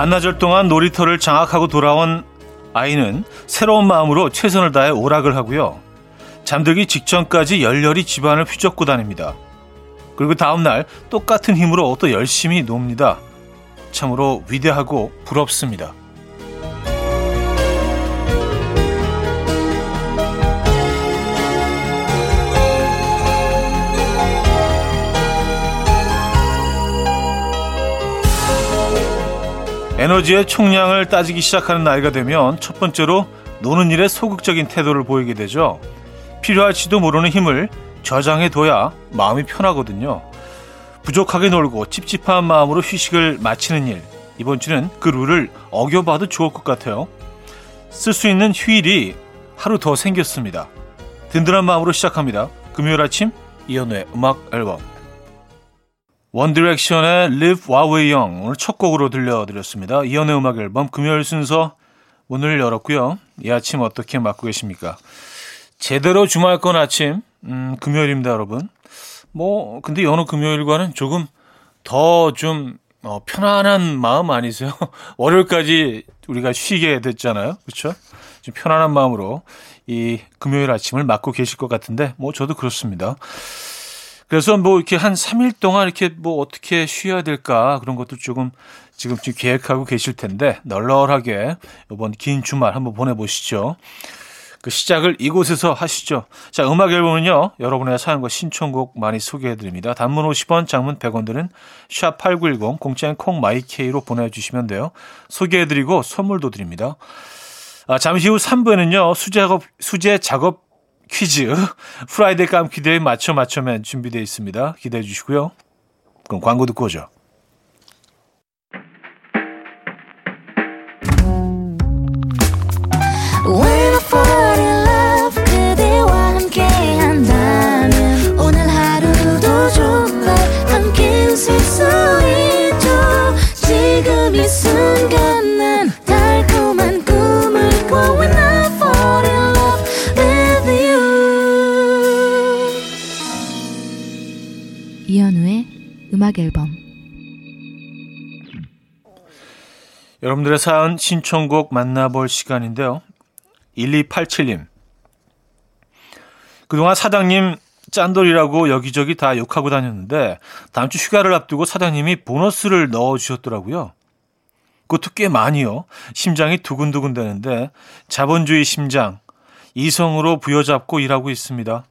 반나절 동안 놀이터를 장악하고 돌아온 아이는 새로운 마음으로 최선을 다해 오락을 하고요. 잠들기 직전까지 열렬히 집안을 휘젓고 다닙니다. 그리고 다음날 똑같은 힘으로 또 열심히 놉니다. 참으로 위대하고 부럽습니다. 에너지의 총량을 따지기 시작하는 나이가 되면 첫 번째로 노는 일에 소극적인 태도를 보이게 되죠. 필요할지도 모르는 힘을 저장해 둬야 마음이 편하거든요. 부족하게 놀고 찝찝한 마음으로 휴식을 마치는 일. 이번 주는 그 룰을 어겨봐도 좋을 것 같아요. 쓸 수 있는 휴일이 하루 더 생겼습니다. 든든한 마음으로 시작합니다. 금요일 아침 이연우의 음악 앨범 원디렉션의 Live We're Young 오늘 첫 곡으로 들려드렸습니다. 이연의 음악 앨범 금요일 순서 문을 열었고요. 이 아침 어떻게 맞고 계십니까? 제대로 주말권 아침 음, 금요일입니다, 여러분. 뭐 근데 어느 금요일과는 조금 더좀 어, 편안한 마음 아니세요? 월요일까지 우리가 쉬게 됐잖아요, 그렇죠? 좀 편안한 마음으로 이 금요일 아침을 맞고 계실 것 같은데 뭐 저도 그렇습니다. 그래서 뭐 이렇게 한 3일 동안 이렇게 뭐 어떻게 쉬어야 될까 그런 것도 조금 지금 지금 계획하고 계실 텐데 널널하게 이번 긴 주말 한번 보내보시죠. 그 시작을 이곳에서 하시죠. 자, 음악 앨범은요, 여러분의 사연과 신청곡 많이 소개해 드립니다. 단문 50원, 장문 100원 드는 샵8910, 공짜인 콩 마이케이로 보내주시면 돼요. 소개해 드리고 선물도 드립니다. 아, 잠시 후 3부에는요, 수제 작업, 수제 작업 퀴즈 프라이데이 깜퀴대에 맞춰 맞춰맨 준비되어 있습니다. 기대해 주시고요. 그럼 광고 듣고 오죠. 음악 앨범 여러분들의 사연 신청곡 만나볼 시간인데요. 1287님. 그동안 사장님 짠돌이라고 여기저기 다 욕하고 다녔는데 다음 주 휴가를 앞두고 사장님이 보너스를 넣어주셨더라고요. 그것도 꽤 많이요. 심장이 두근두근 되는데 자본주의 심장 이성으로 부여잡고 일하고 있습니다.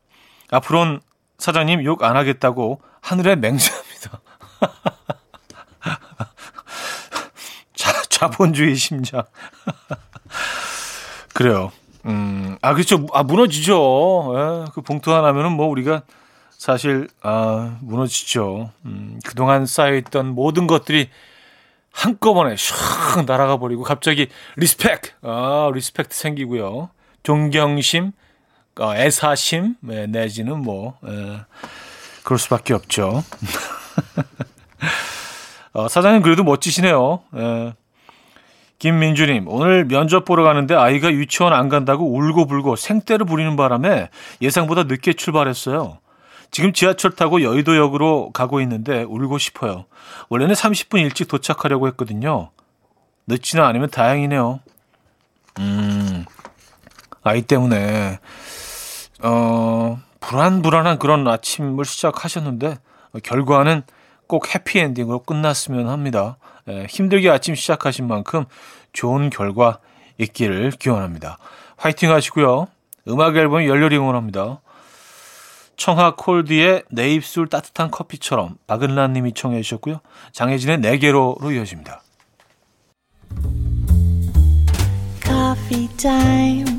앞으로는 사장님 욕 안 하겠다고 하늘에 맹세합니다. 자, 자본주의 심장. 그래요. 음, 아, 그렇죠. 아, 무너지죠. 예, 그 봉투 하나면은 뭐 우리가 사실, 아, 무너지죠. 음, 그동안 쌓여있던 모든 것들이 한꺼번에 샥 날아가 버리고 갑자기 respect, 아, respect 생기고요. 존경심, 어, 애사심, 네, 내지는 뭐, 예. 그럴 수밖에 없죠. 어, 사장님 그래도 멋지시네요. 예. 김민주님, 오늘 면접 보러 가는데 아이가 유치원 안 간다고 울고불고 생떼를 부리는 바람에 예상보다 늦게 출발했어요. 지금 지하철 타고 여의도역으로 가고 있는데 울고 싶어요. 원래는 30분 일찍 도착하려고 했거든요. 늦지는 않으면 다행이네요. 음, 아이 때문에, 어, 불안불안한 그런 아침을 시작하셨는데 결과는 꼭 해피엔딩으로 끝났으면 합니다. 에, 힘들게 아침 시작하신 만큼 좋은 결과 있기를 기원합니다. 화이팅 하시고요. 음악 앨범 열렬히 응원합니다. 청하 콜드의 내 입술 따뜻한 커피처럼 박은란 님이 청해 주셨고요. 장혜진의 네 개로로 이어집니다. Coffee time.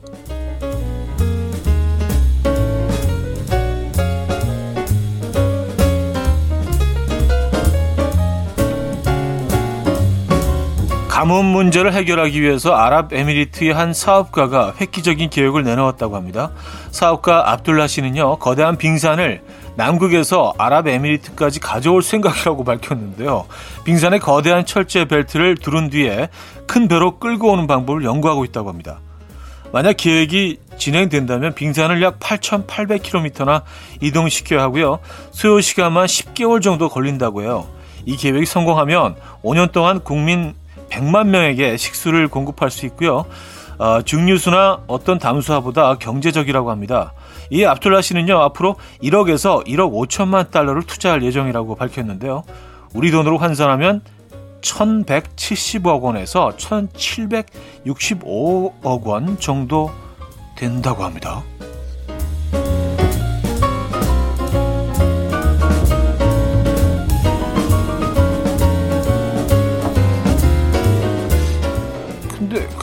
가뭄 문제를 해결하기 위해서 아랍에미리트의 한 사업가가 획기적인 계획을 내놓았다고 합니다. 사업가 압둘라 씨는요, 거대한 빙산을 남극에서 아랍에미리트까지 가져올 생각이라고 밝혔는데요. 빙산에 거대한 철제 벨트를 두른 뒤에 큰 배로 끌고 오는 방법을 연구하고 있다고 합니다. 만약 계획이 진행된다면 빙산을 약 8,800km나 이동시켜야 하고요. 소요 시간만 10개월 정도 걸린다고 해요. 이 계획이 성공하면 5년 동안 국민 100만 명에게 식수를 공급할 수 있고요. 어, 증류수나 어떤 담수화보다 경제적이라고 합니다. 이 압둘라 씨는요, 앞으로 1억에서 1억 5천만 달러를 투자할 예정이라고 밝혔는데요. 우리 돈으로 환산하면 1170억 원에서 1765억 원 정도 된다고 합니다.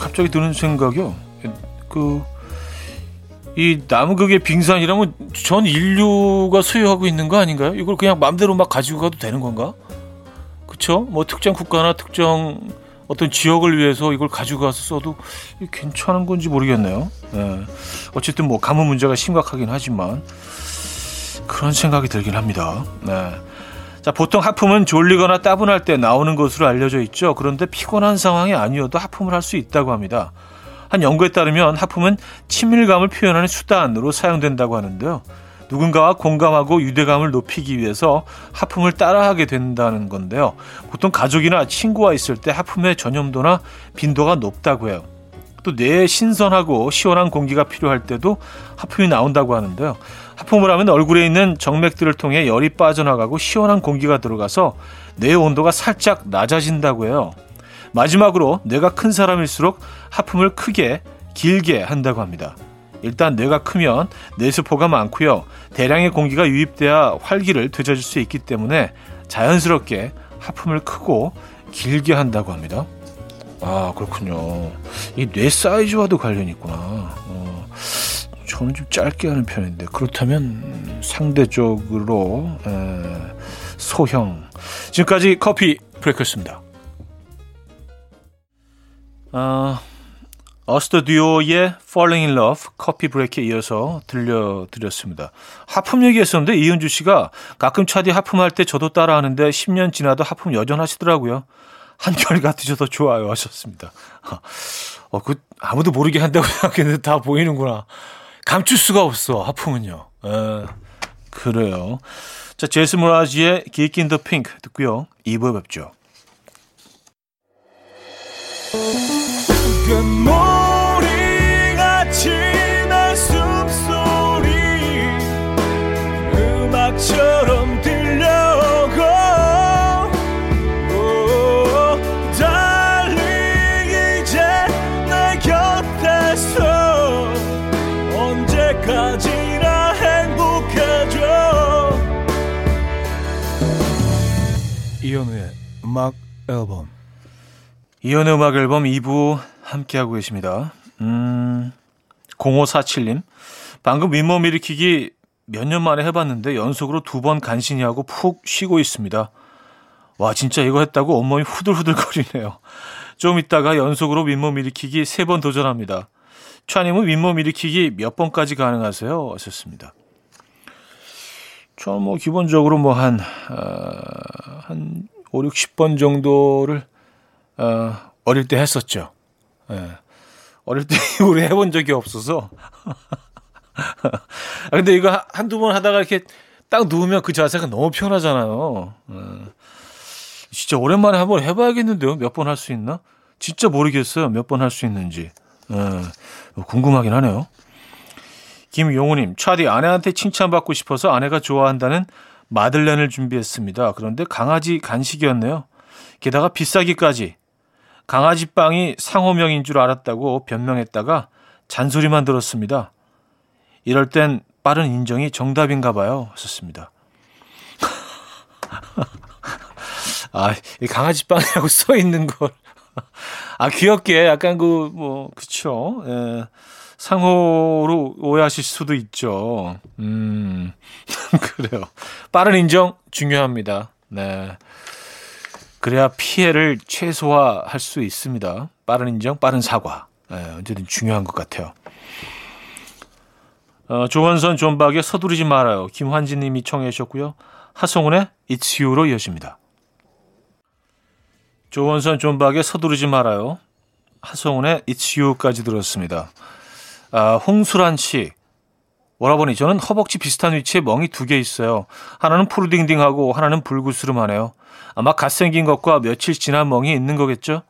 갑자기 드는 생각이요. 그, 이 남극의 빙산이라면 전 인류가 소유하고 있는 거 아닌가요? 이걸 그냥 마음대로 막 가지고 가도 되는 건가? 그쵸? 뭐 특정 국가나 특정 어떤 지역을 위해서 이걸 가지고 가서 써도 괜찮은 건지 모르겠네요. 네. 어쨌든 뭐 가뭄 문제가 심각하긴 하지만 그런 생각이 들긴 합니다. 네. 자, 보통 하품은 졸리거나 따분할 때 나오는 것으로 알려져 있죠. 그런데 피곤한 상황이 아니어도 하품을 할 수 있다고 합니다. 한 연구에 따르면 하품은 친밀감을 표현하는 수단으로 사용된다고 하는데요. 누군가와 공감하고 유대감을 높이기 위해서 하품을 따라하게 된다는 건데요. 보통 가족이나 친구와 있을 때 하품의 전염도나 빈도가 높다고 해요. 또 뇌에 신선하고 시원한 공기가 필요할 때도 하품이 나온다고 하는데요. 하품을 하면 얼굴에 있는 정맥들을 통해 열이 빠져나가고 시원한 공기가 들어가서 뇌 온도가 살짝 낮아진다고 해요. 마지막으로 뇌가 큰 사람일수록 하품을 크게 길게 한다고 합니다. 일단 뇌가 크면 뇌세포가 많고요. 대량의 공기가 유입돼야 활기를 되찾을 수 있기 때문에 자연스럽게 하품을 크고 길게 한다고 합니다. 아 그렇군요. 이 뇌 사이즈와도 관련이 있구나. 어, 저는 좀 짧게 하는 편인데 그렇다면 상대적으로 에, 소형. 지금까지 커피 브레이크였습니다. 아, 어스터 듀오의 Falling in Love 커피 브레이크에 이어서 들려드렸습니다. 하품 얘기했었는데 이은주 씨가 가끔 차디 하품할 때 저도 따라하는데 10년 지나도 하품 여전하시더라고요. 한결 같으셔도 좋아요 하셨습니다. 어, 그 아무도 모르게 한다고 생각했는데 다 보이는구나. 감출 수가 없어 하품은요. 에, 그래요. 자 제스 모라지의 in the Pink 듣고요. 2부에 뵙죠. 음악 앨범 이현우의 음악 앨범 2부 함께하고 계십니다. 음, 0547님 방금 윗몸 일으키기 몇 년 만에 해봤는데 연속으로 두 번 간신히 하고 푹 쉬고 있습니다. 와, 진짜 이거 했다고 온몸이 후들후들거리네요. 좀 있다가 연속으로 윗몸 일으키기 세 번 도전합니다. 차님은 윗몸 일으키기 몇 번까지 가능하세요? 하셨습니다. 저는 뭐 기본적으로 뭐 한, 어, 한 5, 60번 정도를, 어, 어릴 때 했었죠. 예. 어릴 때 이후로 해본 적이 없어서. 아, 근데 이거 한두 번 하다가 이렇게 딱 누우면 그 자세가 너무 편하잖아요. 어. 진짜 오랜만에 한번 해봐야겠는데요. 몇 번 할 수 있나? 진짜 모르겠어요. 몇 번 할 수 있는지. 어, 궁금하긴 하네요. 김용우님, 차디 아내한테 칭찬받고 싶어서 아내가 좋아한다는 마들렌을 준비했습니다. 그런데 강아지 간식이었네요. 게다가 비싸기까지. 강아지 빵이 상호명인 줄 알았다고 변명했다가 잔소리만 들었습니다. 이럴 땐 빠른 인정이 정답인가 봐요. 하셨습니다. 아, 이 강아지 빵이라고 써 있는 걸. 아, 귀엽게 약간 그, 뭐, 그쵸. 예. 상호로 오해하실 수도 있죠. 음, 그래요. 빠른 인정 중요합니다. 네. 그래야 피해를 최소화할 수 있습니다. 빠른 인정, 빠른 사과. 네, 언제든 중요한 것 같아요. 어, 조원선 존박의 서두르지 말아요. 김환진 님이 청해 주셨고요. 하성운의 It's You로 이어집니다. 조원선 존박의 서두르지 말아요. 하성운의 It's You까지 들었습니다. 아, 홍수란 씨. 오라버니, 저는 허벅지 비슷한 위치에 멍이 두 개 있어요. 하나는 푸르딩딩하고 하나는 불구스름하네요. 아마 갓 생긴 것과 며칠 지난 멍이 있는 거겠죠?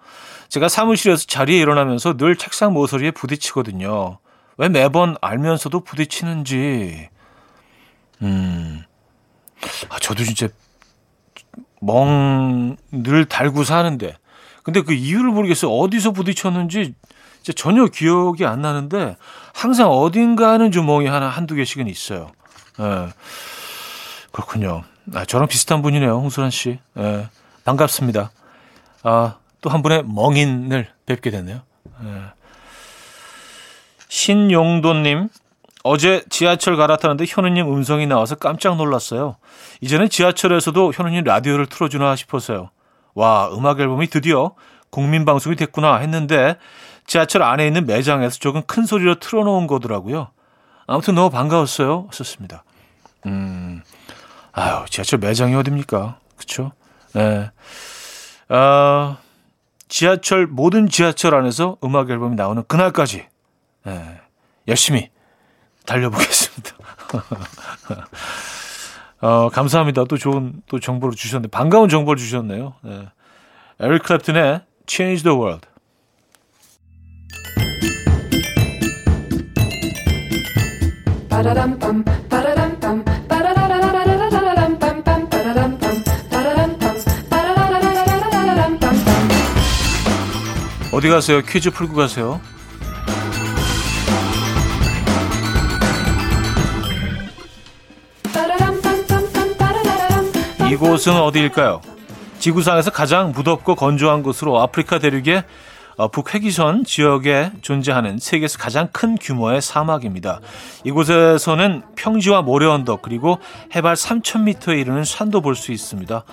제가 사무실에서 자리에 일어나면서 늘 책상 모서리에 부딪히거든요. 왜 매번 알면서도 부딪히는지. 음. 아, 저도 진짜 멍 늘 달고 사는데. 근데 그 이유를 모르겠어요. 어디서 부딪혔는지 전혀 기억이 안 나는데 항상 어딘가는 좀 멍이 하나 한두 개씩은 있어요. 예. 그렇군요. 아, 저랑 비슷한 분이네요, 홍수란 씨. 예. 반갑습니다. 아, 또 한 분의 멍인을 뵙게 됐네요. 예. 신용도님, 어제 지하철 갈아타는데 현우님 음성이 나와서 깜짝 놀랐어요. 이제는 지하철에서도 현우님 라디오를 틀어주나 싶어서요. 와, 음악 앨범이 드디어 국민방송이 됐구나 했는데 지하철 안에 있는 매장에서 조금 큰 소리로 틀어놓은 거더라고요. 아무튼 너무 반가웠어요. 썼습니다. 음, 아유, 지하철 매장이 어딥니까? 그쵸? 예. 아, 지하철, 모든 지하철 안에서 음악 앨범이 나오는 그날까지, 예, 열심히 달려보겠습니다. 어, 감사합니다. 또 좋은 또 정보를 주셨는데, 반가운 정보를 주셨네요. 예. 에릭 클랩튼의 Change the World. 어디 가세요? 퀴즈 풀고 가세요. 이곳은 어디일까요? 지구상에서 가장 무덥고 건조한 곳으로 아프리카 대륙의 어, 북회기선 지역에 존재하는 세계에서 가장 큰 규모의 사막입니다. 이곳에서는 평지와 모래 언덕 그리고 해발 3,000m에 이르는 산도 볼 수 있습니다.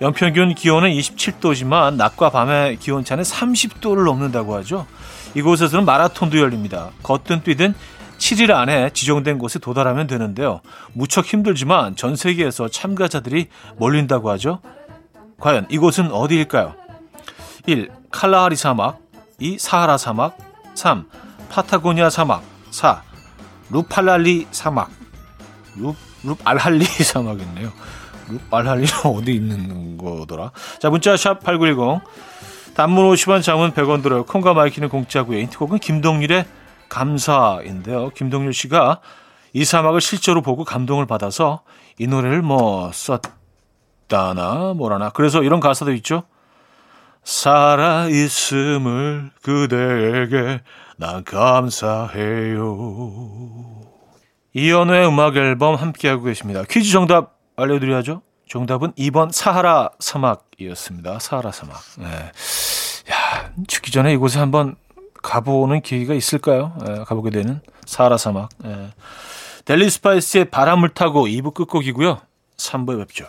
연평균 기온은 27도지만 낮과 밤의 기온차는 30도를 넘는다고 하죠. 이곳에서는 마라톤도 열립니다. 걷든 뛰든 7일 안에 지정된 곳에 도달하면 되는데요. 무척 힘들지만 전 세계에서 참가자들이 몰린다고 하죠. 과연 이곳은 어디일까요? 1. 칼라하리 사막 2. 사하라 사막 3. 파타고니아 사막 4. 루팔랄리 사막 루, 루알할리 사막이네요. 루알할리는 어디 있는 거더라? 자 문자 샵 8910 단문 50원 장문 100원 들어요. 콩과 my K는 공짜고요. 힌트곡은 김동률의 감사인데요. 김동률 씨가 이 사막을 실제로 보고 감동을 받아서 이 노래를 뭐 썼다나 뭐라나 그래서 이런 가사도 있죠. 살아있음을 그대에게 난 감사해요. 이현우의 음악 앨범 함께하고 계십니다. 퀴즈 정답 알려드려야죠. 정답은 2번 사하라 사막이었습니다. 사하라 사막. 네. 야, 죽기 전에 이곳에 한번 가보는 기회가 있을까요? 네, 가보게 되는 사하라 사막. 네. 델리 스파이스의 바람을 타고 2부 끝곡이고요. 3부에 뵙죠.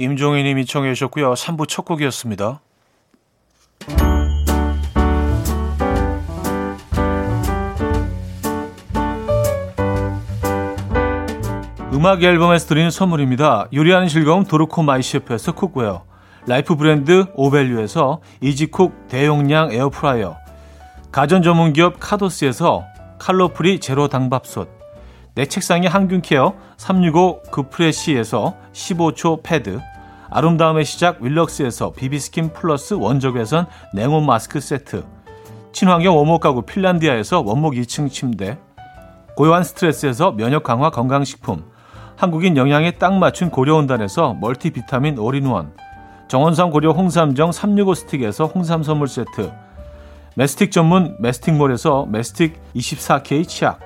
임종희 님이 청해 주셨고요. 3부 첫 곡이었습니다. 음악 앨범에서 드리는 선물입니다. 요리하는 즐거움 도르코 마이셰프에서 cookware life 브랜드 오벨류에서 이지쿡 대용량 에어프라이어 가전 전문기업 카도스에서 칼로프리 제로 당밥솥 내 책상의 항균care 365 그프레시에서 15초 패드 아름다움의 시작 윌럭스에서 비비스킨 플러스 원적외선 냉온 마스크 세트. 친환경 원목 가구 핀란디아에서 원목 2층 침대. 고요한 스트레스에서 면역 강화 건강식품. 한국인 영양에 딱 맞춘 고려은단에서 멀티비타민 올인원. 정원삼 고려 홍삼정 365 스틱에서 홍삼 선물 세트. 메스틱 전문 메스틱몰에서 메스틱 24K 치약.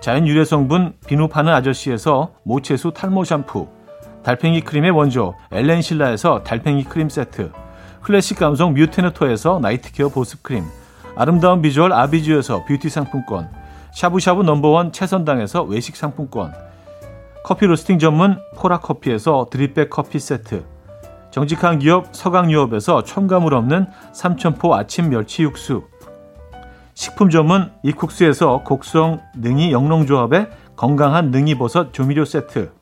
자연 유래 성분 비누 파는 아저씨에서 모체수 탈모 샴푸 달팽이 크림의 원조 엘렌실라에서 달팽이 크림 세트 클래식 감성 뮤테너토에서 night care 보습 크림 아름다운 비주얼 아비주에서 뷰티 상품권 샤브샤브 number one 채선당에서 외식 상품권 커피 로스팅 전문 포라커피에서 drip bag 커피 세트 정직한 기업 서강유업에서 첨가물 없는 삼천포 아침 멸치 육수 식품 전문 이쿡스에서 곡성 능이 영농조합의 건강한 능이버섯 조미료 세트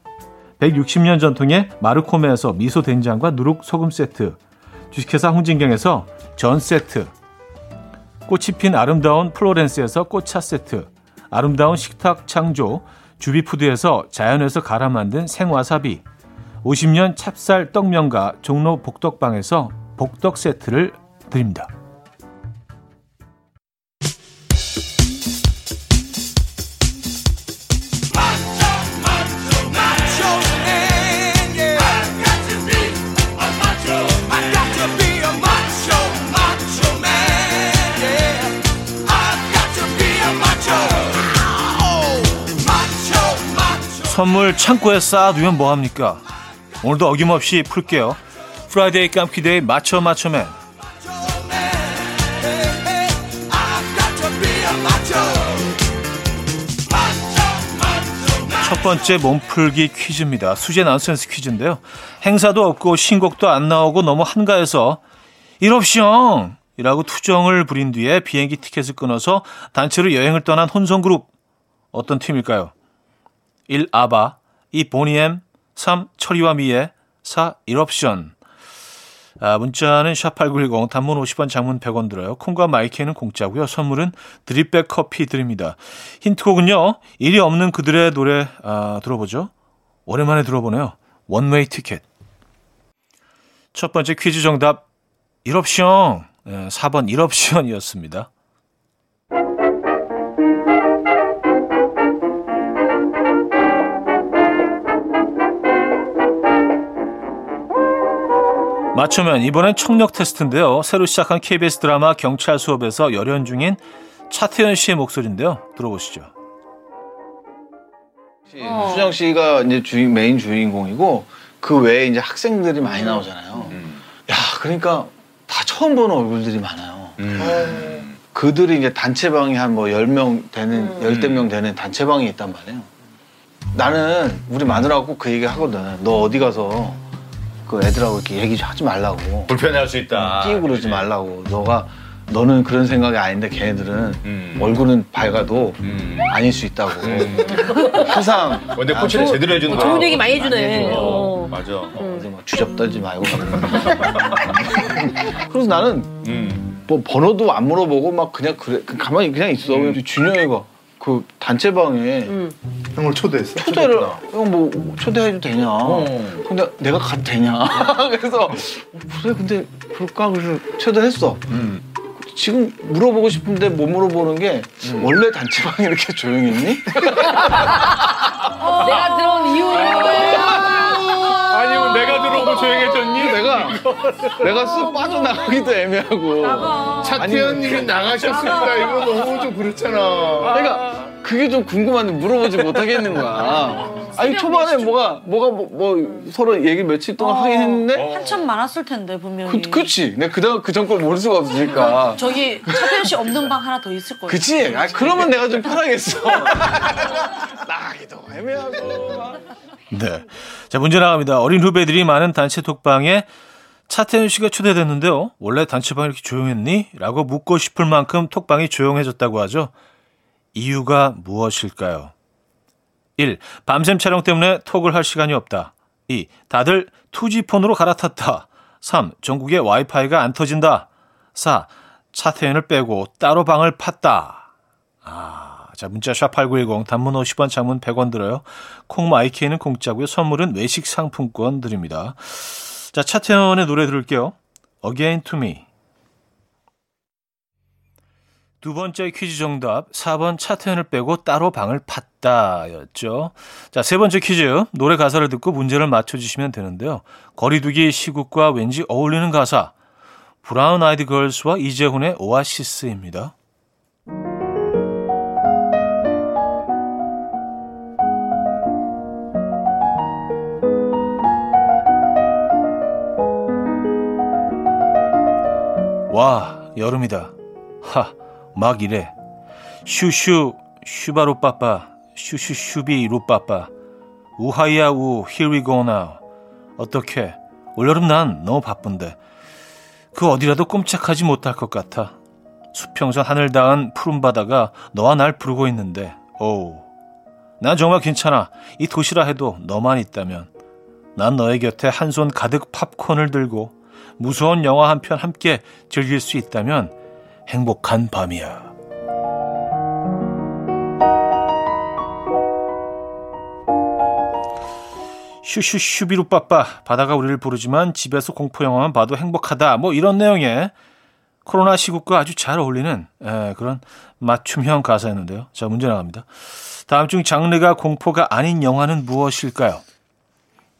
160년 전통의 마르코메에서 미소 된장과 누룩 소금 세트 주식회사 홍진경에서 전 세트 꽃이 핀 아름다운 플로렌스에서 꽃차 세트 아름다운 식탁 창조 주비푸드에서 자연에서 갈아 만든 생와사비 50년 찹쌀 떡면과 종로 복덕방에서 복덕 세트를 드립니다. 선물 창고에 쌓아두면 뭐합니까? 오늘도 어김없이 풀게요. Friday 깜퀴day 맞춰 맞춰맨 첫 번째 몸풀기 퀴즈입니다. 수제 난센스 퀴즈인데요. 행사도 없고 신곡도 안 나오고 너무 한가해서 일옵시영 이라고 투정을 부린 뒤에 비행기 티켓을 끊어서 단체로 여행을 떠난 혼성 그룹 어떤 팀일까요? 1. 아바 2. 보니엠 3. 철이와 미에 4. 일옵션 아, 문자는 샵8910 단문 50원 장문 100원 들어요. 콩과 마이크는 공짜고요. 선물은 드립백 커피 드립니다. 힌트곡은요. 일이 없는 그들의 노래 아, 들어보죠. 오랜만에 들어보네요. 원웨이 티켓. 첫 번째 퀴즈 정답 1옵션 4번 1옵션이었습니다. 맞추면 이번엔 청력 테스트인데요. 새로 시작한 KBS 드라마 경찰 수업에서 열연 중인 차태현 씨의 목소리인데요. 들어보시죠. 어. 수정 씨가 이제 주인 메인 주인공이고 그 외에 이제 학생들이 많이 음. 나오잖아요. 음. 야, 그러니까 다 처음 보는 얼굴들이 많아요. 음. 그들이 이제 단체방이 한뭐 10명 되는, 음. 열대 명 되는 단체방이 있단 말이에요. 나는 우리 마누라하고 그 얘기 하거든. 너 어디 가서 그 애들하고 이렇게 얘기 하지 말라고. 불편해할 수 있다. 끼고 그러지 말라고. 너가 너는 그런 생각이 아닌데 걔네들은 음. 얼굴은 밝아도 음. 아닐 수 있다고. 음. 항상. 어, 근데 코치를 제대로 해주는 거야. 좋은 얘기 많이 해주네. 어. 맞아. 어. 막 주접 떨지 말고. 그래서 나는 음. 뭐 번호도 안 물어보고 막 그냥 그래 가만히 그냥 있어. 음. 준영이가 그 단체방에 음. 형을 초대했어? 초대를 형 뭐 초대해도 되냐? 어. 근데 내가 가도 되냐? 그래서 그래 근데 그럴까 그래서 초대했어. 음. 지금 물어보고 싶은데 못 물어보는 게 음. 원래 단체방이 이렇게 조용했니? 내가 들어온 이유는 내가 들어오고 조용해졌니? 내가 내가 쓱 빠져나가기도 애매하고 차태현님이 나가셨습니다. 이거 너무 좀 그렇잖아. 내가 그게 좀 궁금한데 물어보지 못하겠는 거야. 아니 초반에 뭐가 뭐가 뭐, 뭐 서로 얘기 며칠 동안 어, 하긴 했는데 한참 많았을 텐데 분명히. 그, 그치. 내가 그다음 그 전 걸 모를 수가 없으니까. 저기 차태현 씨 없는 방 하나 더 있을 거예요. 그치. 아 그러면 내가 좀 편하겠어. 나가기도 애매하고. 네. 자, 문제 나갑니다. 어린 후배들이 많은 단체 톡방에 차태현 씨가 초대됐는데요. 원래 단체방이 이렇게 조용했니? 라고 묻고 싶을 만큼 톡방이 조용해졌다고 하죠. 이유가 무엇일까요? 1. 밤샘 촬영 때문에 톡을 할 시간이 없다. 2. 다들 투지폰으로 갈아탔다. 3. 전국에 와이파이가 안 터진다. 4. 차태현을 빼고 따로 방을 팠다. 아. 자, 문자 샵8910 단문 50원 장문 100원 들어요. 콩마이키에는 공짜고요. 선물은 외식 상품권 드립니다. 자, 차태현의 노래 들을게요. Again to me. 두 번째 퀴즈 정답 4번 차태현을 빼고 따로 방을 팠다 였죠. 자, 세 번째 퀴즈 노래 가사를 듣고 문제를 맞춰 주시면 되는데요. 거리두기 시국과 왠지 어울리는 가사 브라운 아이드 걸스와 이재훈의 오아시스입니다. 와, 여름이다. 하, 막 이래. 슈슈, 슈바로 빠빠, 슈슈 슈비 루빠빠. 우하이야 우, here we go now. 어떻게? 올여름 난 너무 바쁜데. 그 어디라도 꼼짝하지 못할 것 같아. 수평선 하늘 닿은 푸른 바다가 너와 날 부르고 있는데, 오우. 난 정말 괜찮아. 이 도시라 해도 너만 있다면. 난 너의 곁에 한 손 가득 팝콘을 들고 무서운 영화 한 편 함께 즐길 수 있다면 행복한 밤이야. 슈슈슈비루 빠빠 바다가 우리를 부르지만 집에서 공포 영화만 봐도 행복하다 뭐 이런 내용의 코로나 시국과 아주 잘 어울리는 에, 그런 맞춤형 가사였는데요. 자 문제 나갑니다. 다음 중 장르가 공포가 아닌 영화는 무엇일까요?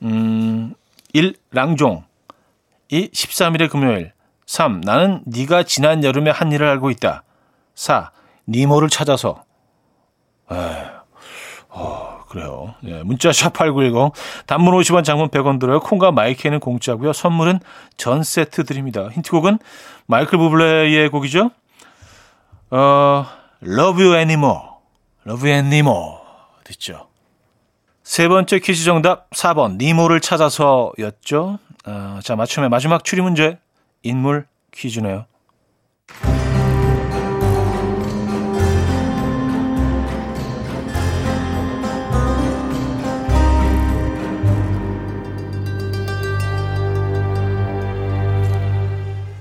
음, 1. 랑종 2. 13일의 금요일 3. 나는 네가 지난 여름에 한 일을 알고 있다 4. 니모를 찾아서 에이, 어, 그래요. 예, 문자 샵8910 단문 50원 장문 100원 들어요. 콩과 마이크는 공짜고요. 선물은 전 세트 드립니다. 힌트곡은 마이클 부블레의 곡이죠. 어, Love You Anymore. Love You Anymore. 듣죠. 세 번째 퀴즈 정답 4번 니모를 찾아서였죠. 어, 자 맞춤의 마지막 추리 문제 인물 퀴즈네요.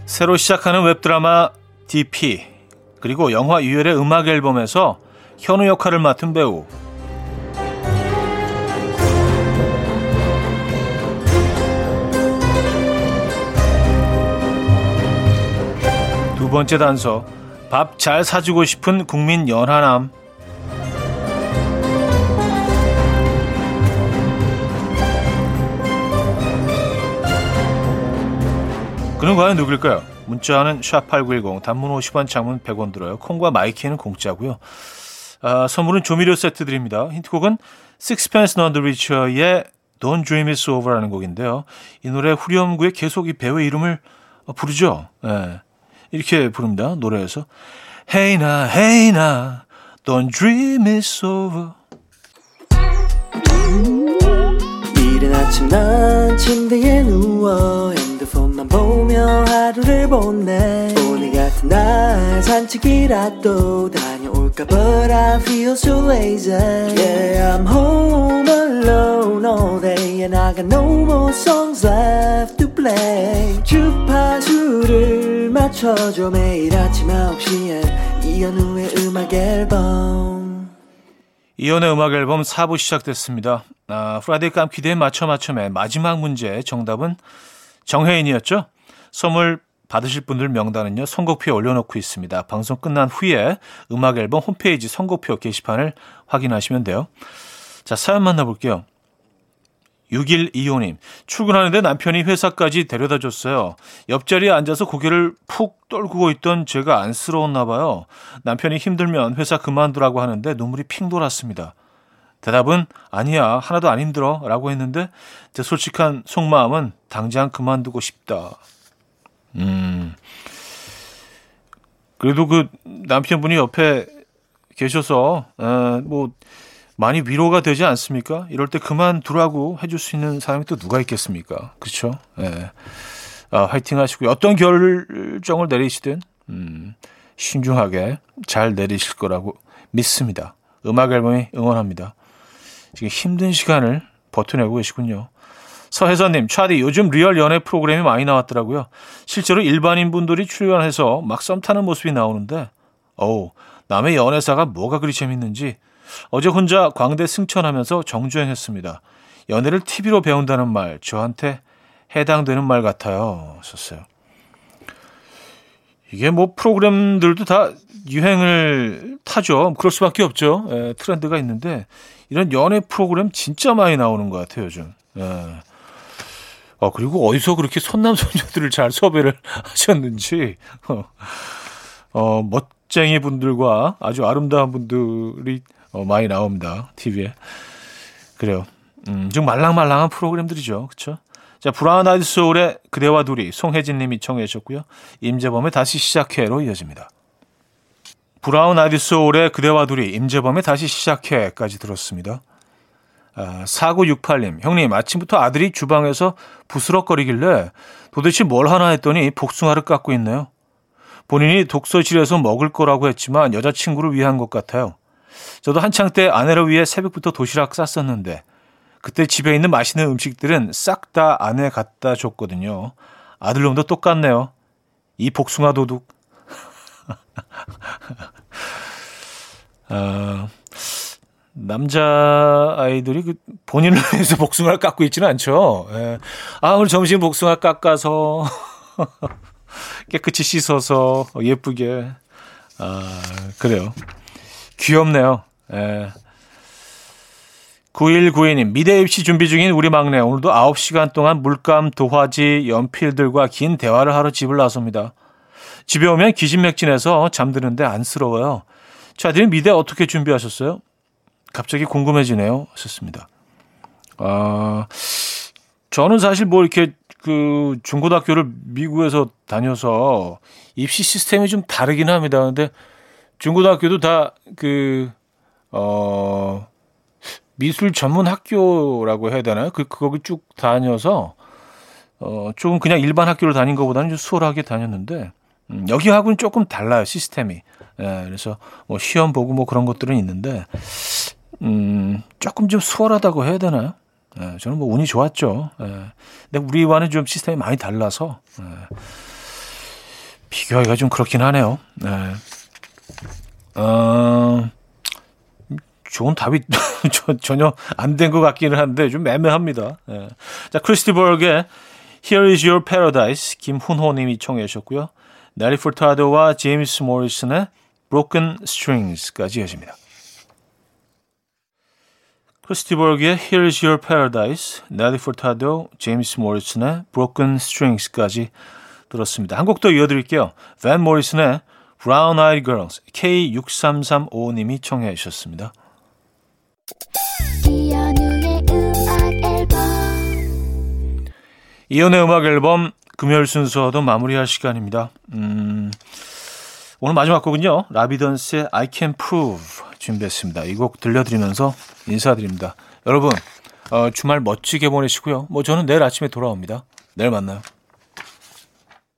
새로 시작하는 웹드라마 DP 그리고 영화 유열의 음악 앨범에서 현우 역할을 맡은 배우 번째 단서 밥 잘 사주고 싶은 국민 연하남 그는 과연 누굴까요? 문자는 샵8910 단문 50원 장문 100원 들어요. 콩과 my K는 공짜고요. 아, 선물은 조미료 세트 드립니다. 힌트곡은 None the Richer의 Don't Dream It's Over라는 곡인데요. 이 노래 후렴구에 계속 이 배우의 이름을 부르죠. 네. 이렇게 부릅니다. 노래에서 Hey now, hey now, don't dream it's over. 이른 아침 난 침대에 누워 핸드폰만 보며 하루를 보내 오늘 같은 날 산책이라도 다 녀올까 But I feel so lazy Yeah I'm home alone all day And I got no more songs left to play 주파수를 맞춰줘 매일 아침 9시에 이현우의 음악 앨범 이연의 음악 앨범 4부 시작됐습니다. 아, Friday 깜 기대에 맞춰 맞춰맨 마지막 문제 정답은 정혜인이었죠. 선물 받으실 분들 명단은요. 선곡표에 올려놓고 있습니다. 방송 끝난 후에 음악 앨범 홈페이지 선곡표 게시판을 확인하시면 돼요. 자 사연 만나볼게요. 6125님, 출근하는데 남편이 회사까지 데려다 줬어요. 옆자리에 앉아서 고개를 푹 떨구고 있던 제가 안쓰러웠나 봐요. 남편이 힘들면 회사 그만두라고 하는데 눈물이 핑 돌았습니다. 대답은 아니야, 하나도 안 힘들어. 라고 했는데 제 솔직한 속마음은 당장 그만두고 싶다. 음. 그래도 그 남편분이 옆에 계셔서, 에, 뭐, 많이 위로가 되지 않습니까? 이럴 때 그만 두라고 해줄 수 있는 사람이 또 누가 있겠습니까? 그렇죠? 예. 아, 화이팅 하시고요. 어떤 결정을 내리시든 음, 신중하게 잘 내리실 거라고 믿습니다. 음악 앨범이 응원합니다. 지금 힘든 시간을 버텨내고 계시군요. 서혜선님, 차디, 요즘 리얼 연애 프로그램이 많이 나왔더라고요. 실제로 일반인 분들이 출연해서 막 썸 타는 모습이 나오는데, 어우, 남의 연애사가 뭐가 그리 재밌는지 어제 혼자 광대 승천하면서 정주행했습니다. 연애를 TV로 배운다는 말 저한테 해당되는 말 같아요. 썼어요. 이게 뭐 프로그램들도 다 유행을 타죠. 그럴 수밖에 없죠. 에, 트렌드가 있는데 이런 연애 프로그램 진짜 많이 나오는 것 같아요 요즘. 에. 어, 그리고 어디서 그렇게 손남손녀들을 잘 섭외를 하셨는지, 어, 어, 멋쟁이 분들과 아주 아름다운 분들이 어, 많이 나옵니다. TV에. 그래요. 음, 좀 말랑말랑한 프로그램들이죠. 그쵸? 자, 브라운 아이드 소울의 그대와 둘이 송혜진 님이 청해 주셨고요. 임재범의 다시 시작해로 이어집니다. 브라운 아이드 소울의 그대와 둘이 임재범의 다시 시작해까지 들었습니다. 아, 4968님, 형님, 아침부터 아들이 주방에서 부스럭거리길래 도대체 뭘 하나 했더니 복숭아를 깎고 있네요. 본인이 독서실에서 먹을 거라고 했지만 여자친구를 위한 것 같아요. 저도 한창 때 아내를 위해 새벽부터 도시락 쌌었는데 그때 집에 있는 맛있는 음식들은 싹 다 아내 갖다 줬거든요. 아들놈도 똑같네요. 이 복숭아 도둑. 아, 남자 아이들이 그 본인을 위해서 복숭아를 깎고 있지는 않죠. 예. 아, 오늘 점심 복숭아 깎아서 깨끗이 씻어서 예쁘게. 아, 그래요. 귀엽네요. 예. 9192님, 미대 입시 준비 중인 우리 막내. 오늘도 9시간 동안 물감, 도화지, 연필들과 긴 대화를 하러 집을 나섭니다. 집에 오면 기진맥진해서 잠드는데 안쓰러워요. 차들이 미대 어떻게 준비하셨어요? 갑자기 궁금해지네요. 하셨습니다. 아, 저는 사실 뭐 이렇게 그 중고등학교를 미국에서 다녀서 입시 시스템이 좀 다르긴 합니다. 근데 중고등학교도 다 그, 어, 미술 전문 학교라고 해야 되나요? 그, 거기 쭉 다녀서, 어, 조금 그냥 일반 학교를 다닌 것보다는 좀 수월하게 다녔는데, 음, 여기하고는 조금 달라요, 시스템이. 예, 그래서 뭐 시험 보고 뭐 그런 것들은 있는데, 음, 조금 좀 수월하다고 해야 되나요? 예, 저는 뭐 운이 좋았죠. 예. 근데 우리와는 좀 시스템이 많이 달라서, 예. 비교하기가 좀 그렇긴 하네요. 예. 어, 좋은 답이 전혀 안 된 것 같기는 한데 좀 애매합니다. 예. 자, 크리스티버그의 Here is Your Paradise 김훈호 님이 청해 주셨고요. 나리 풀타도와 제임스 모리슨의 Broken Strings까지 이어집니다. 크리스티버그의 Here is Your Paradise, 나리 풀타도, 제임스 모리슨의 Broken Strings까지 들었습니다. 한 곡 더 이어드릴게요. 밴 모리슨의 Brown Eyed Girls K6335님이 청해 주셨습니다. 이연의 음악 앨범 금요일 순서도 마무리할 시간입니다. 음, 오늘 마지막 곡은요. 라비던스의 I Can Prove 준비했습니다. 이 곡 들려드리면서 인사드립니다. 여러분 어, 주말 멋지게 보내시고요. 뭐 저는 내일 아침에 돌아옵니다. 내일 만나요.